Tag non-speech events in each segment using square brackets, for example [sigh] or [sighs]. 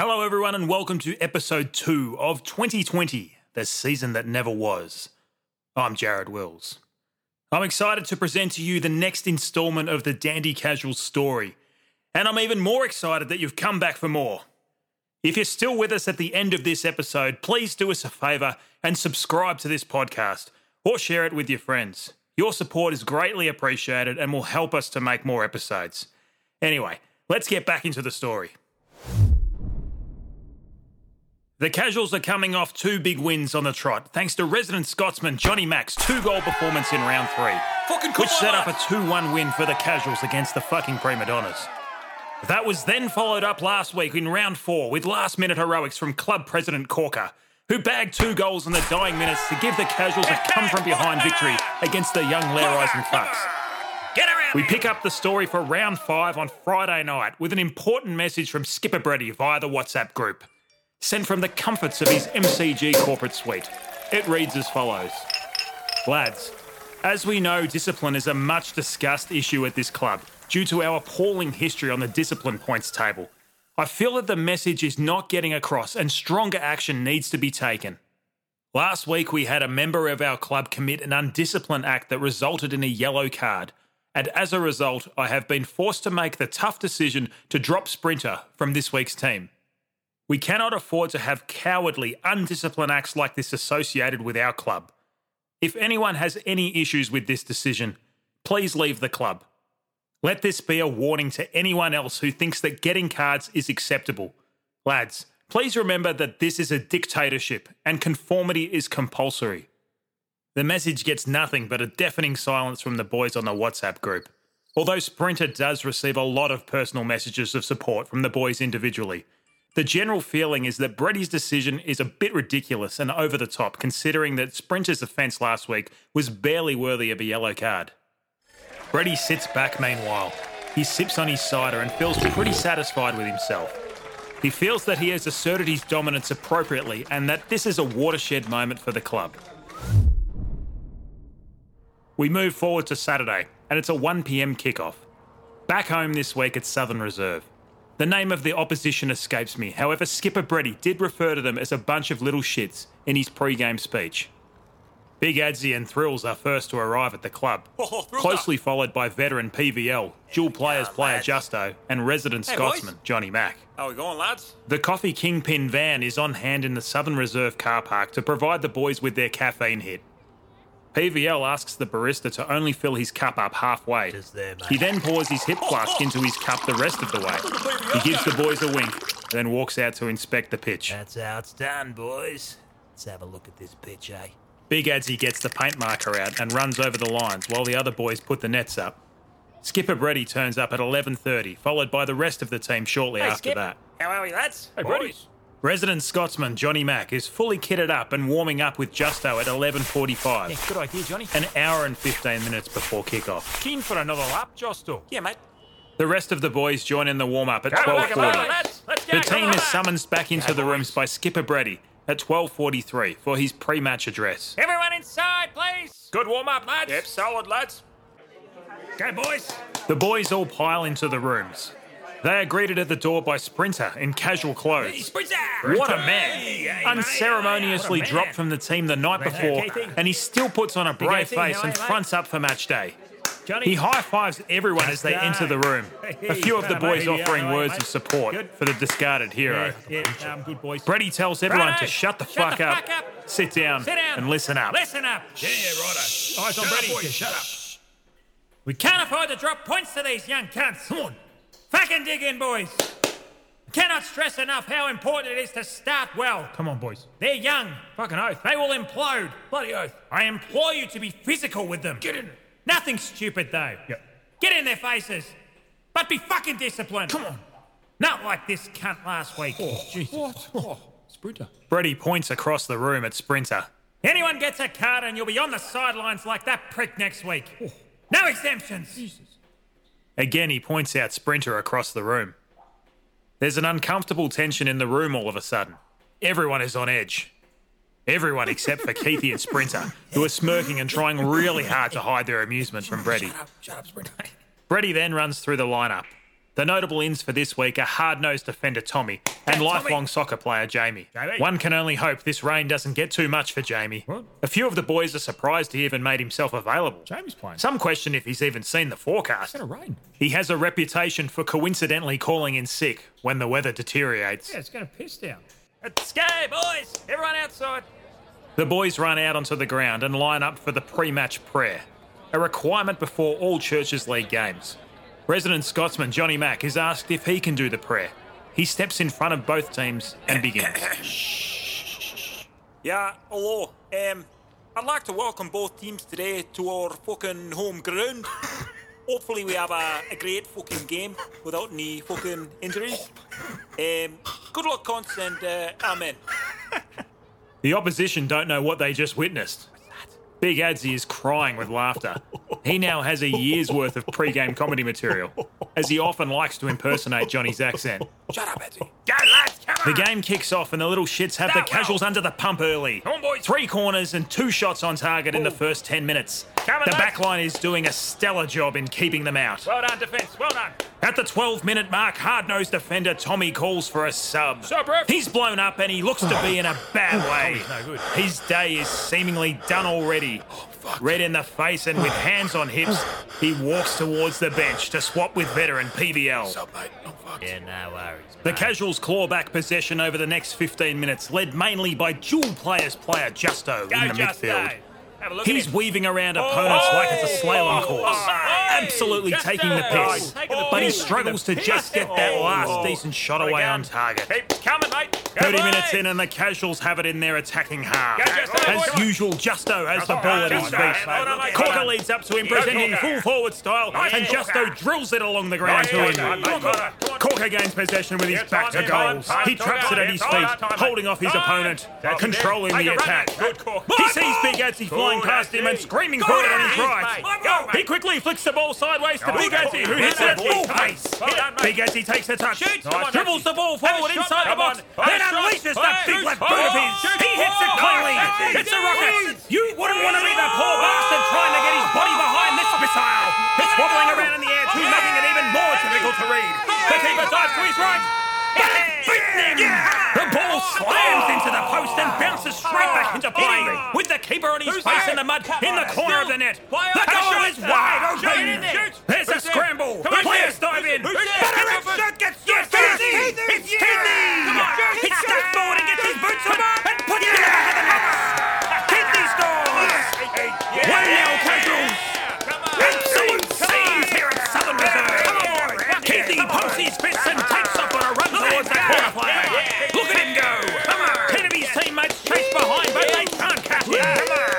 Hello, everyone, and welcome to episode two of 2020, the season that never was. I'm Jared Wills. I'm excited to present to you the next installment of the Dandy Casual story, and I'm even more excited that you've come back for more. If you're still with us at the end of this episode, please do us a favour and subscribe to this podcast or share it with your friends. Your support is greatly appreciated and will help us to make more episodes. Anyway, let's get back into the story. The Casuals are coming off two big wins on the trot, thanks to resident Scotsman Johnny Mack's two goal performance in round three, Fucking which set up a 2 1 win for the Casuals against the fucking Prima Donnas. That was then followed up last week in round four with last minute heroics from club president Corker, who bagged two goals in the dying minutes to give the Casuals a come from behind victory against the young Fucks. Get around We pick up the story for round five on Friday night with an important message from Skipper Brady via the WhatsApp group, sent from the comforts of his MCG corporate suite. It reads as follows Lads, as we know, discipline is a much discussed issue at this club due to our appalling history on the discipline points table. I feel that the message is not getting across and stronger action needs to be taken. Last week, we had a member of our club commit an undisciplined act that resulted in a yellow card, and as a result, I have been forced to make the tough decision to drop Sprinter from this week's team. We cannot afford to have cowardly, undisciplined acts like this associated with our club. If anyone has any issues with this decision, please leave the club. Let this be a warning to anyone else who thinks that getting cards is acceptable. Lads, please remember that this is a dictatorship and conformity is compulsory. The message gets nothing but a deafening silence from the boys on the WhatsApp group. Although Sprinter does receive a lot of personal messages of support from the boys individually, the general feeling is that Brady's decision is a bit ridiculous and over the top, considering that Sprinter's offence last week was barely worthy of a yellow card. Brady sits back meanwhile. He sips on his cider and feels pretty satisfied with himself. He feels that he has asserted his dominance appropriately and that this is a watershed moment for the club. We move forward to Saturday, and it's a 1pm kickoff. Back home this week at Southern Reserve. The name of the opposition escapes me, however, Skipper Brady did refer to them as a bunch of little shits in his pre game speech. Big Adsy and Thrills are first to arrive at the club, Oh, closely followed by veteran PVL, dual players player lads. Justo, and resident Hey, boys. Scotsman Johnny Mack. How we going, lads? The Coffee Kingpin van is on hand in the Southern Reserve car park to provide the boys with their caffeine hit. PVL asks the barista to only fill his cup up halfway. there. He then pours his hip flask into his cup the rest of the way. He gives the boys a wink, then walks out to inspect the pitch. That's how it's done, boys. Let's have a look at this pitch, eh? Big Adsy gets the paint marker out and runs over the lines while the other boys put the nets up. Skipper Brady turns up at 11.30, followed by the rest of the team shortly after Skip. that. How are we, lads? Hey, Brady. Resident Scotsman Johnny Mack is fully kitted up and warming up with Justo at 11.45, Yeah, Good idea, Johnny. an hour and 15 minutes before kickoff. Keen for another lap, Justo? Yeah, mate. The rest of the boys join in the warm-up at Come on, come 12.40. Let's. The team is summoned back into the rooms by Skipper Brady at 12.43 for his pre-match address. Everyone inside, please. Good warm up, lads. Yep, solid, lads. Okay, boys. The boys all pile into the rooms. They are greeted at the door by Sprinter in casual clothes. Sprinter. What a man! Unceremoniously man. dropped from the team the night before, and he still puts on a brave face and are you, mate? fronts up for match day. He high fives everyone as they enter the room. A few of the boys offering words of support for the discarded hero. Um. Brady tells everyone to shut the fuck up, sit down, Sit down. and listen up. Listen up. Yeah, yeah, righto. Eyes on Brady. shut up. We can't afford to drop points to these young cunts. Come on. Fucking dig in, boys. Cannot stress enough how important it is to start well. Come on, boys. They're young. Fucking oath. They will implode. Bloody oath. I implore you to be physical with them. Get in. Nothing stupid, though. Yep. Get in their faces. But be fucking disciplined. Come on. Not like this cunt last week. Oh, Jesus. What? Oh, Sprinter. Brady points across the room at Sprinter. Anyone gets a card and you'll be on the sidelines like that prick next week. Oh. No exemptions. Again, he points out Sprinter across the room. There's an uncomfortable tension in the room all of a sudden. Everyone is on edge. Everyone except for Keithy and Sprinter, who are smirking and trying really hard to hide their amusement from Brady. Shut up, Sprinter. Brady then runs through the lineup. The notable ins for this week are hard nosed defender Tommy and lifelong soccer player Jamie. Jamie. One can only hope this rain doesn't get too much for Jamie. What? A few of the boys are surprised he even made himself available. Jamie's playing. Some question if he's even seen the forecast. It's gonna rain. He has a reputation for coincidentally calling in sick when the weather deteriorates. Yeah, it's gonna piss down. Let's go, boys! Everyone outside! The boys run out onto the ground and line up for the pre match prayer, a requirement before all Churches League games. Resident Scotsman Johnny Mack is asked if he can do the prayer. He steps in front of both teams and begins. [laughs] Yeah, hello. Um, I'd like to welcome both teams today to our fucking home ground. [laughs] Hopefully, we have a, a great fucking game without any fucking injuries. Um, good luck, cons, and uh, amen. The opposition don't know what they just witnessed. Big Adsy is crying with laughter. He now has a year's worth of pre-game comedy material, as he often likes to impersonate Johnny's accent. Shut up, Eddie. Go, lads! Come on! The game kicks off and the little shits have the That well. casuals under the pump early. Come on, boys. Three corners and two shots on target in the first 10 minutes. Come on, the lads. back line is doing a stellar job in keeping them out. Well done, defence. Well done. At the 12 minute mark, hard nosed defender Tommy calls for a sub. Sub, ref. He's blown up and he looks to be in a bad oh, way. no good. His day is seemingly done already. Oh, Red in the face and with hands on hips, he walks towards the bench to swap with veteran PBL. Yeah, no worries. The Casuals claw back possession over the next 15 minutes, led mainly by dual players player Justo Go, in the Justo. midfield. Have a look He's weaving around opponents like it's a slalom oh, course, oh, absolutely Justo. taking the piss. Taking the But he struggles to just get that last decent shot away on target. Keep coming, mate. 30 minutes in, and the Casuals have it in their attacking half. As usual, Justo has the ball at his feet. Corker leads up to him, presenting full forward style, and. Justo drills it along the ground to him. Mate. Come on, come on. Corker gains possession with his back to goals. time, He traps it at his feet, holding off his opponent, controlling the attack. mate. Good, Corker. He sees. Big Adsy flying past him and screaming for it on his right. mate. Go, mate. He quickly flicks the ball sideways to Big Adsy, who hits it at full pace. Well done, mate. Big Adsy takes a touch, Shoot, come on, dribbles the ball forward inside the box, then Have a shot. unleashes that big left boot of his. He hits it cleanly. It's a rocket. You wouldn't want to be that poor bastard trying to get his body behind this missile. It's wobbling around in the air too, making it even more difficult to read. The keeper dives to his right. It's beaten him. The ball slams into the post and bounces straight back into play with the keeper on his Who's face there? in the mud in the corner of the net. The goal is wide open. in there. Shoot. There's a scramble. The players dive in. But there? a red shirt gets. It's Keithy. Come on. He steps forward and gets his boots on and puts it in the back of the net. Keithy scores. One nil Casuals. Come on. Absolute scenes here at Southern Reserve. His fists and takes off on a run towards the corner flag. Look at him go. His teammates chase behind, but they can't catch him.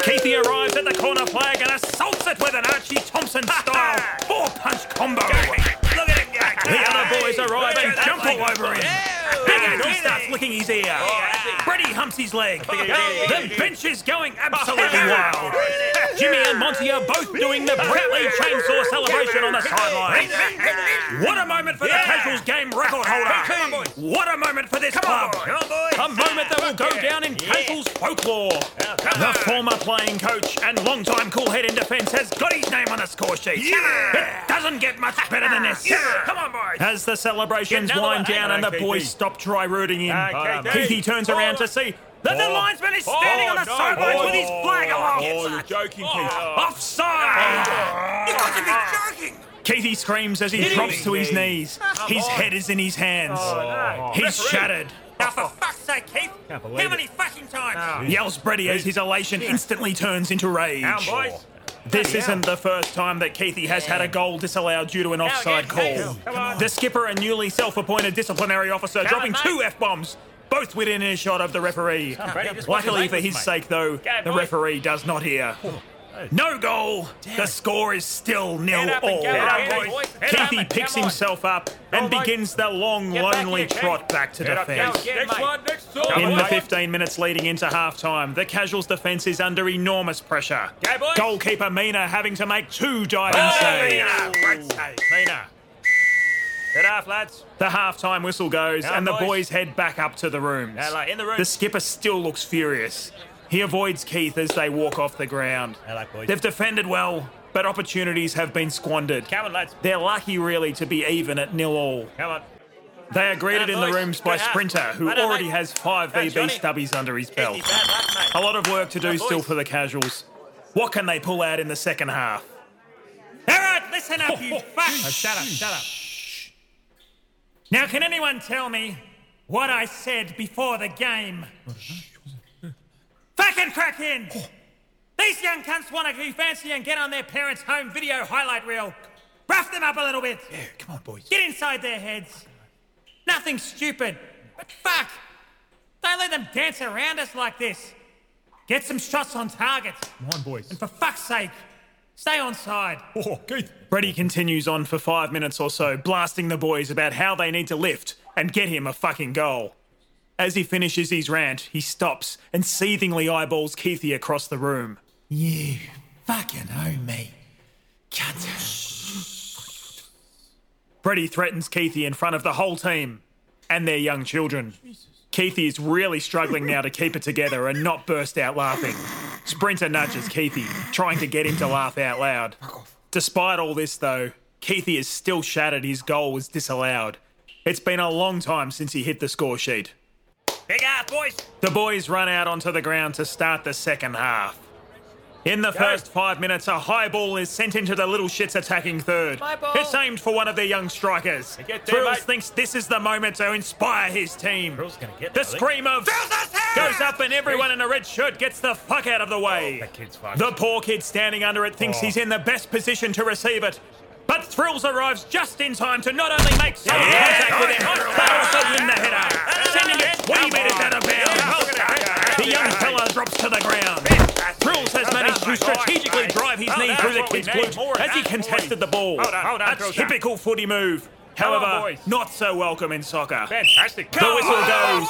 Keithy arrives at the corner flag and assaults it with an Archie Thompson style four punch combo. Look at him go. The other boys arrive and jump all over him. Big Andy starts licking his ear. Brady humps his leg. The bench is going absolutely [laughs] wild. Jimmy and Monty are both doing the Bradley chainsaw celebration on the sideline. What a moment for the Casuals game record holder. What a moment for this club. A moment that will go down in Casuals folklore. The former playing coach and long-time cool head in defence has got his name on the score sheet. It doesn't get much better than this. [laughs] Yeah. Come on, boys. As the celebrations wind down and the boys stop try rooting in, Okay, uh, Keithy turns around to see that the linesman is standing on the sidelines with his flag aloft. Oh, you're joking, oh. Keith. Offside! Oh. You got to be joking. Keithy screams as he drops to his knees. His head is in his hands. Oh, He's shattered. Now, for fuck's sake, Keith. How many fucking times? Yells Brady as his elation instantly turns into rage. Down, boys. This isn't the first time that Keithy has had a goal disallowed due to an offside call. Come on. The skipper and newly self-appointed disciplinary officer dropping mate. two F-bombs, both within earshot of the referee. Brady, just watch Luckily for his language, sake, though, Go, the boys. referee does not hear. No goal. The score is still nil Head up all. go, up, boys. Head up Keithy picks himself up and mate. begins the long, Get back lonely here, trot back to defence. Next one, next one. In the 15 minutes leading into half time, the Casuals defence is under enormous pressure. Go. Goalkeeper Mina having to make two diving saves. Great save. Mina. Get off, lads. The half time whistle goes, Come on, and the boys. boys head back up to the rooms. Hello, in the room. The skipper still looks furious. He avoids Keith as they walk off the ground. Hello, boys. They've defended well, but opportunities have been squandered. Come on, lads. They're lucky, really, to be even at nil all. Come on. They are greeted in the rooms by Sprinter, who already has five VB stubbies under his belt. A lot of work to do still for the casuals. What can they pull out in the second half? All right, listen up, you [laughs] fuck. Oh, shut up, shut up. Now, can anyone tell me what I said before the game? Fucking crack in! These young cunts want to be fancy and get on their parents' home video highlight reel. Rough them up a little bit. Yeah, come on, boys. Get inside their heads. Nothing stupid. But fuck! Don't let them dance around us like this. Get some shots on target. Come on, boys. And for fuck's sake, stay on side. Oh, Keith. Brady continues on for five minutes or so, blasting the boys about how they need to lift and get him a fucking goal. As he finishes his rant, he stops and seethingly eyeballs Keithy across the room. You fucking owe me. Cunt. Brady threatens Keithy in front of the whole team and their young children. Keithy is really struggling now to keep it together and not burst out laughing. Sprinter nudges Keithy, trying to get him to laugh out loud. Despite all this, though, Keithy is still shattered his goal was disallowed. It's been a long time since he hit the score sheet. Big half, boys. The boys run out onto the ground to start the second half. In the first five minutes, a high ball is sent into the little shits attacking third. It's aimed for one of their young strikers. There, mate. thinks this is the moment to inspire his team. The there, scream of goes up and everyone in a red shirt gets the fuck out of the way. Kid's. The poor kid standing under it thinks Oh. he's in the best position to receive it. But Thrills arrives just in time to not only make some Yeah, contact with it, nice. but also win the header, sending it 20 metres out of bounds. The young fella drops to the ground. Thrills has managed to strategically drive his knee through the kid's glute as he contested the ball. Hold on, hold on, A typical footy move. However, not so welcome in soccer. Fantastic. The whistle goes.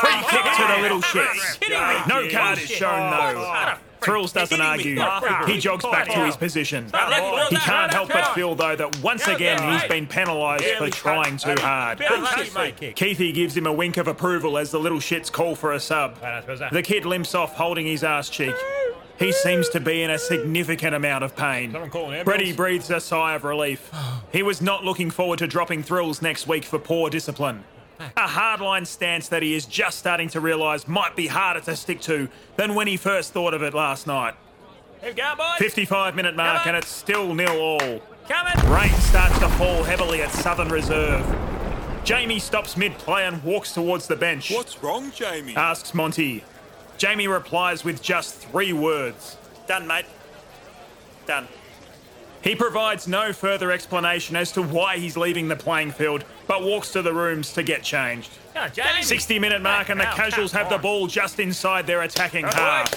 Free kick to the little shits. No card is shown though. Thrills doesn't argue. He jogs back to his position. He can't help but feel though that once again he's been penalised for trying too hard. Keithy gives him a wink of approval as the little shits call for a sub. The kid limps off holding his ass cheek. He seems to be in a significant amount of pain. Someone call an ambulance. Brady breathes a sigh of relief. He was not looking forward to dropping thrills next week for poor discipline. A hardline stance that he is just starting to realise might be harder to stick to than when he first thought of it last night. Here we go, boys. 55 minute mark and it's still nil all. Coming. Rain starts to fall heavily at Southern Reserve. Jamie stops mid play and walks towards the bench. What's wrong, Jamie? Asks Monty. Jamie replies with just three words. Done, mate. Done. He provides no further explanation as to why he's leaving the playing field, but walks to the rooms to get changed. Come 60 minute mark and the casuals have the ball just inside their attacking half.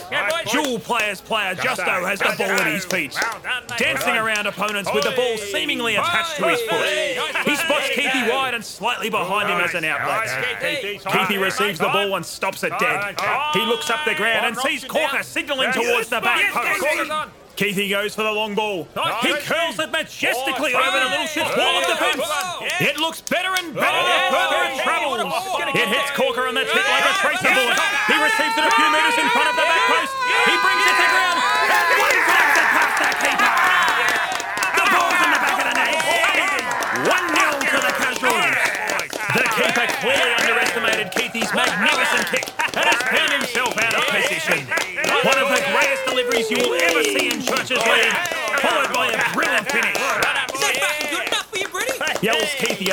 Dual players player Justo has the ball at his feet. Well done, mate. Dancing around opponents with the ball seemingly attached to his foot. He spots Keithy wide and slightly behind him as an outlet. Keithy receives the ball and stops it dead. He looks up the ground and sees Corker signalling towards the back post. Keithy goes for the long ball. He curls it majestically over the little shit's wall of defence. It looks better and better the further it travels. It hits Corker on the tip like a tracer bullet. He receives it a few metres in front of the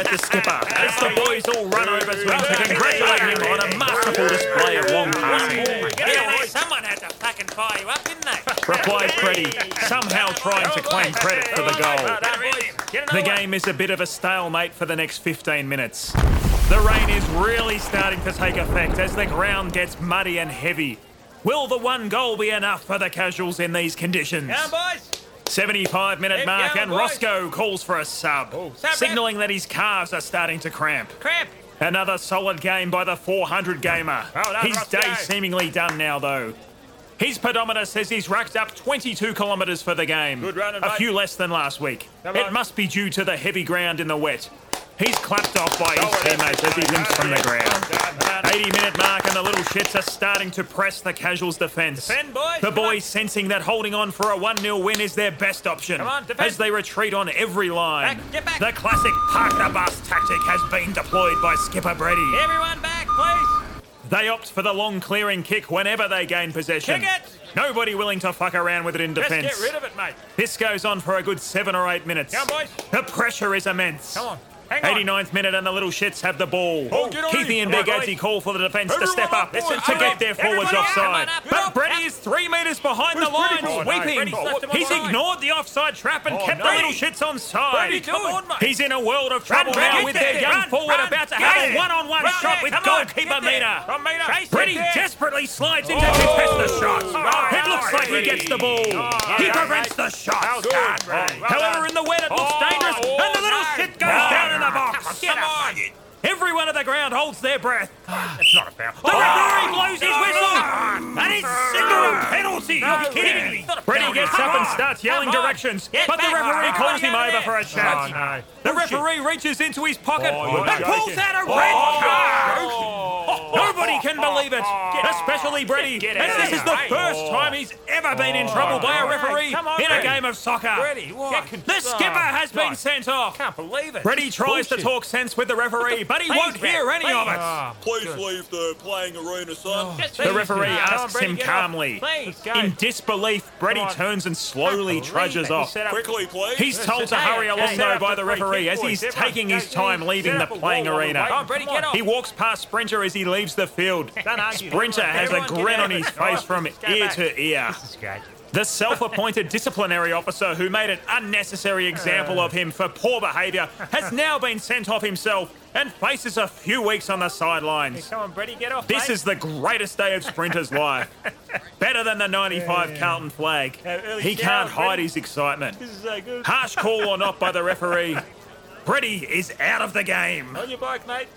at the skipper as the boys all run over to him to congratulate him on a masterful display of long passing. Yeah, well, someone had to fucking fire you up, didn't they? Replies Freddie, somehow trying to claim credit for the goal. The game is a bit of a stalemate for the next 15 minutes. The rain is really starting to take effect as the ground gets muddy and heavy. Will the one goal be enough for the casuals in these conditions? Come on, boys. 75 minute mark and. Roscoe calls for a sub, oh, Sub, signalling that his calves are starting to cramp. Cramp. Another solid game by the 400 gamer. Well done, His Roscoe. day's seemingly done now, though. His pedometer says he's racked up 22 kilometres for the game. Good running, A mate. few less than last week. Come it on. must be due to the heavy ground in the wet. He's clapped off by his teammates as he limps from the ground. 80 minute mark and the little shits are starting to press the casuals defence. Defend, boys, The boys sensing that holding on for a 1 0 win is their best option Come on, defend. as they retreat on every line. Back, get back. The classic park the bus tactic has been deployed by Skipper Brady. Everyone back, please. They opt for the long clearing kick whenever they gain possession. Kick it. Nobody willing to fuck around with it in Just defence. get rid of it, mate. This goes on for a good seven or eight minutes. Come on, boys. The pressure is immense. Come on. Hang on. 89th minute and the little shits have the ball. Oh, Keithy and Big Adsy call for the defence to step up, up to get their forwards offside. Up. But. Brady is three metres behind the line, Brady? Oh, no, sweeping. Brady's left him He's ignored the offside trap and Oh, kept no. the little shits onside. On. He's in a world of trouble Brady, now with their young Run, forward run. about to have a one-on-one shot with goalkeeper. Mina. Brady Chase it there. desperately slides in to Oh. contest the shot. It looks like he gets the ball. He prevents the shot. Well done, Brady. Well However, in the wet, it looks Oh, dangerous, oh, and the little shit goes down the box. Come on. Everyone at the ground holds their breath. [sighs] That's not a foul. The referee blows his whistle, and it's signal penalty. You're kidding me. Brady gets up and starts yelling directions, but the referee calls him over for a chat. Oh. The referee reaches into his pocket Oh, and pulls out a red card. Oh. Nobody believe it, Get- especially Brady, Get as this is the here. first Oh. time he's ever been in oh, trouble by a Oh, referee on, in a Brady. game of soccer. Brady, what? The Oh, skipper has been sent off. Can't believe it. Brady tries to talk sense with the referee, but he won't hear Brad, any of it. Oh, Please leave the playing arena, son. Oh, Just The referee Come on, asks Brady, him calmly. Please. In disbelief, Brady turns and slowly Can't trudges believe it. He off. Quickly, please. He's told to hurry along though by the the referee as he's taking his time leaving the playing wall while we're arena. waiting. Come on, Brady, get off. He walks past Sprinter as he leaves the field. Sprinter has a Everyone grin on his face from ear back. to ear. This is great. The self-appointed disciplinary officer who made an unnecessary example of him for poor behaviour has now been sent off himself and faces a few weeks on the sidelines. Come on, Brady, get off. This mate. is the greatest day of Sprinter's [laughs] life. Better than the 95 Carlton flag. He can't hide Brady. his excitement. So. Harsh call or not by the referee. Brady is out of the game. On your bike, mate.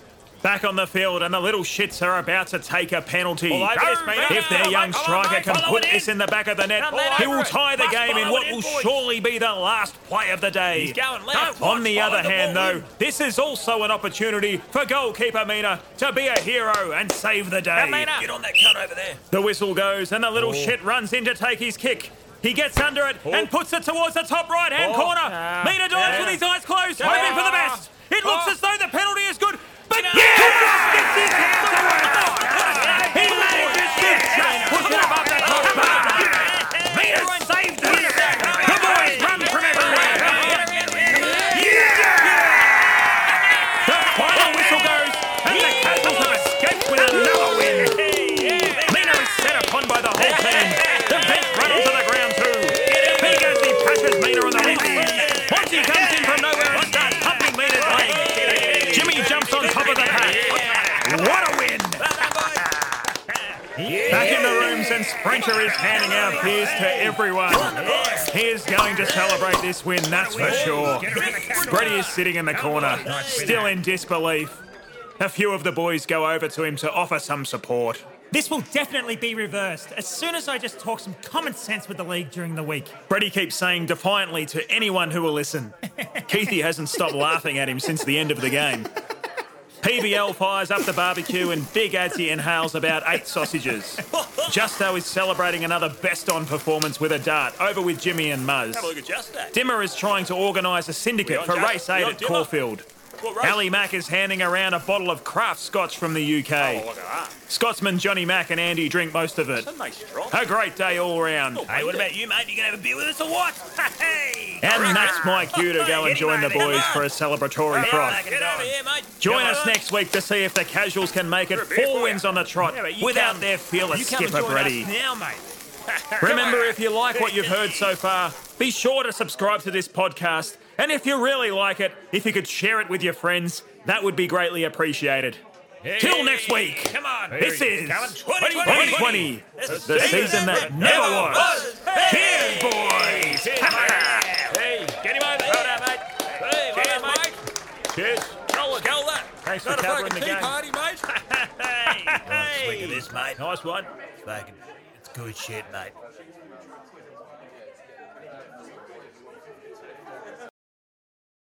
Back on the field, and the little shits are about to take a penalty. All over this, mate. If their young striker can put this in. the back of the net, he will tie the game in what will surely be the last play of the day. He's going left. On the other hand, though, this is also an opportunity for goalkeeper Mina to be a hero and save the day. Get on that cunt over there. The whistle goes, and the little Oh. shit runs in to take his kick. He gets under it and puts it towards the top right hand Oh. corner. Ah. Mina dives with his eyes closed, hoping for the best. It looks Oh. as though the penalty is good, but Mina. Handing out beers to everyone. He is going to celebrate this win, that's for sure. Brady is sitting in the corner, still in disbelief. A few of the boys go over to him to offer some support. This will definitely be reversed as soon as I just talk some common sense with the league during the week. Brady keeps saying defiantly to anyone who will listen. [laughs] Keithy hasn't stopped laughing at him since the end of the game. PBL fires up the barbecue and Big Adsy inhales about eight sausages. Justo is celebrating another best on performance with a dart over with Jimmy and Muzz. Have a look at just that. Dimmer is trying to organise a syndicate for race We 8 at Dimmer? Caulfield. Race? Ali Mack is handing around a bottle of craft scotch from the UK. Oh, look at that. Scotsman Johnny Mack and Andy drink most of it. Nice. A great day all round. Oh, hey, what about you, mate? You gonna have a beer with us or what? [laughs] Hey! And that's my cue to go and join the boys for a celebratory froth. Get over here, mate. Join Come us on. next week to see if the casuals can make it four wins you. on the trot Yeah, without come- their fearless You come and skipper Brady. now, mate. [laughs] Remember, if you like what you've heard so far, be sure to subscribe to this podcast. And if you really like it, if you could share it with your friends, that would be greatly appreciated. Till next week. Come on. This is 2020. 2020, the season that never was. Cheers, boys! Hey, get him over there. Well done, mate. Hey, well done, mate. Cheers. Roll that. Thanks for Not a covering the game. party, mate. [laughs] Hey, Swing hey. of this, mate. Nice one. It's good shit, mate.